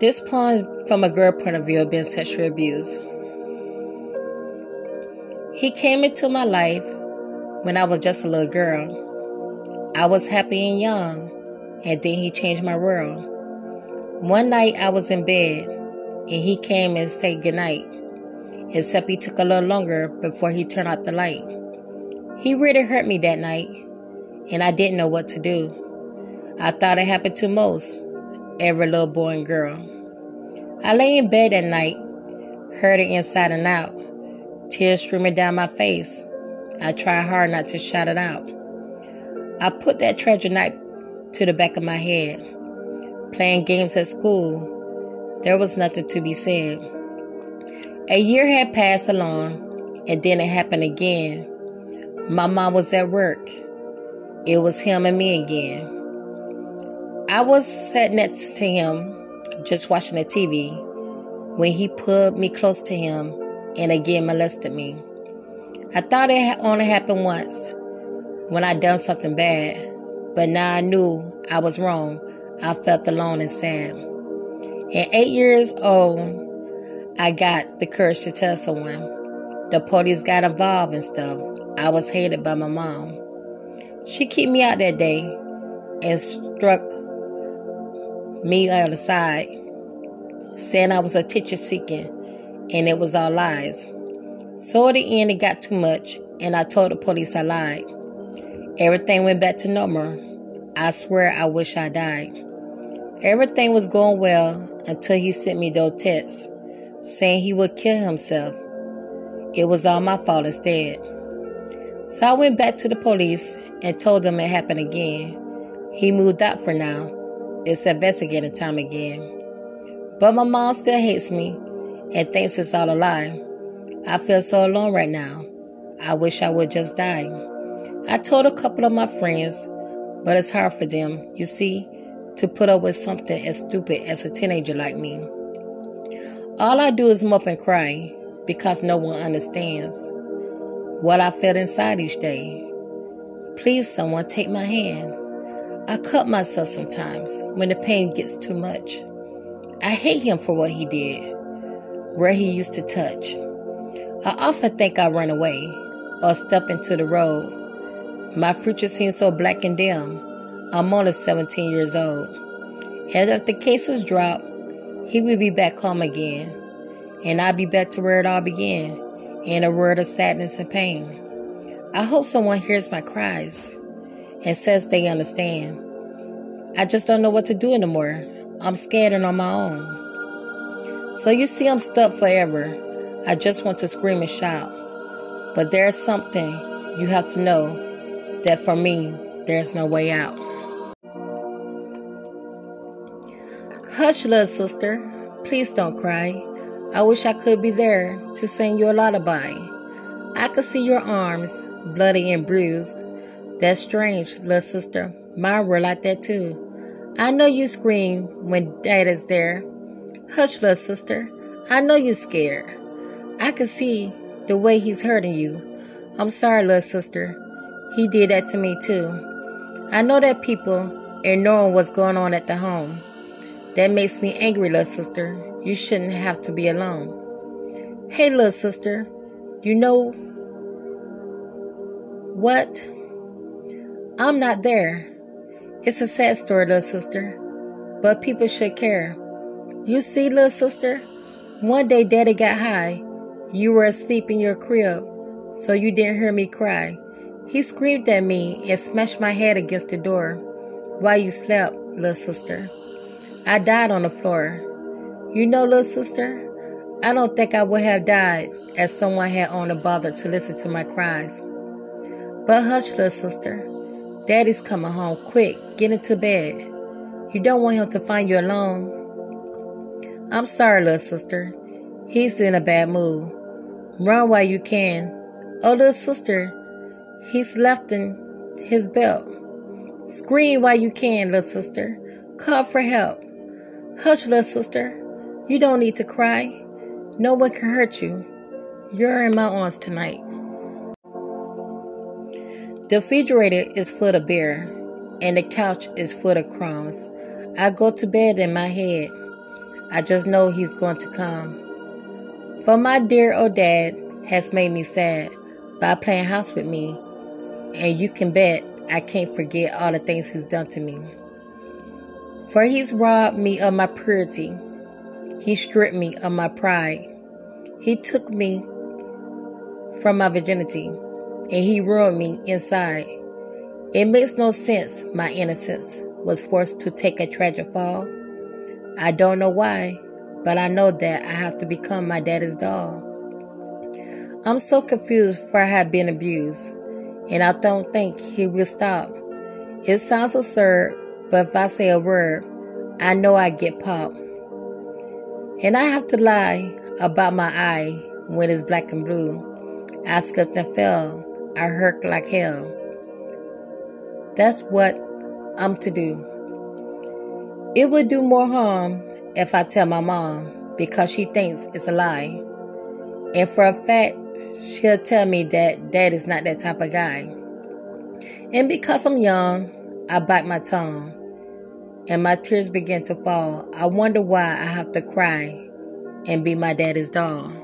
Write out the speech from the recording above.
This poem from a girl point of view of being sexually abused. He came into my life when I was just a little girl. I was happy and young, and then he changed my world. One night I was in bed, and he came and said goodnight, except he took a little longer before he turned out the light. He really hurt me that night, and I didn't know what to do. I thought it happened to most, every little boy and girl. I lay in bed at night, hurt it inside and out, tears streaming down my face. I tried hard not to shout it out. I put that treasure knife to the back of my head. Playing games at school, there was nothing to be said. A year had passed along, and then it happened again. My mom was at work. It was him and me again. I was sat next to him, just watching the TV, when he pulled me close to him and again molested me. I thought it only happened once when I done something bad, but now I knew I was wrong. I felt alone and sad. At eight years old, I got the courage to tell someone. The police got involved and stuff. I was hated by my mom. She kicked me out that day and struck me on the side, saying I was a teacher seeking and it was all lies. So at the end, it got too much, and I told the police I lied. Everything went back to normal. I swear I wish I died. Everything was going well until he sent me those texts saying he would kill himself. It was all my fault instead. So I went back to the police and told them it happened again. He moved out for now. It's investigating time again. But my mom still hates me and thinks it's all a lie. I feel so alone right now. I wish I would just die. I told a couple of my friends, but it's hard for them, you see, to put up with something as stupid as a teenager like me. All I do is mope and cry because no one understands what I feel inside each day. Please, someone take my hand. I cut myself sometimes when the pain gets too much. I hate him for what he did, where he used to touch. I often think I run away or step into the road. My future seems so black and dim. I'm only 17 years old. And if the cases drop, he will be back home again. And I'll be back to where it all began, in a world of sadness and pain. I hope someone hears my cries and says they understand. I just don't know what to do anymore. I'm scared and on my own. So you see, I'm stuck forever. I just want to scream and shout. But there's something you have to know that for me, there's no way out. Hush, little sister. Please don't cry. I wish I could be there to sing you a lullaby. I could see your arms, bloody and bruised. That's strange, little sister. Mine were like that too. I know you scream when dad is there. Hush, little sister. I know you're scared. I can see the way he's hurting you. I'm sorry, little sister. He did that to me too. I know that people are knowing what's going on at the home. That makes me angry, little sister. You shouldn't have to be alone. Hey, little sister, you know what? I'm not there. It's a sad story, little sister, but people should care. You see, little sister, one day daddy got high. You were asleep in your crib, so you didn't hear me cry. He screamed at me and smashed my head against the door while you slept, little sister. I died on the floor. You know, little sister, I don't think I would have died as someone had only bothered to listen to my cries. But hush, little sister. Daddy's coming home. Quick, get into bed. You don't want him to find you alone. I'm sorry, little sister. He's in a bad mood. Run while you can. Oh, little sister, he's left in his belt. Scream while you can, little sister. Call for help. Hush, little sister. You don't need to cry. No one can hurt you. You're in my arms tonight. The refrigerator is full of beer, and the couch is full of crumbs. I go to bed in my head. I just know he's going to come. For my dear old dad has made me sad by playing house with me. And you can bet I can't forget all the things he's done to me. For he's robbed me of my purity. He stripped me of my pride. He took me from my virginity and he ruined me inside. It makes no sense my innocence was forced to take a tragic fall. I don't know why, but I know that I have to become my daddy's doll. I'm so confused for I have been abused, and I don't think he will stop. It sounds absurd, but if I say a word, I know I get popped. And I have to lie about my eye when it's black and blue. I slipped and fell. I hurt like hell. That's what I'm to do. It would do more harm if I tell my mom because she thinks it's a lie. And for a fact, she'll tell me that dad is not that type of guy. And because I'm young, I bite my tongue and my tears begin to fall. I wonder why I have to cry and be my daddy's doll.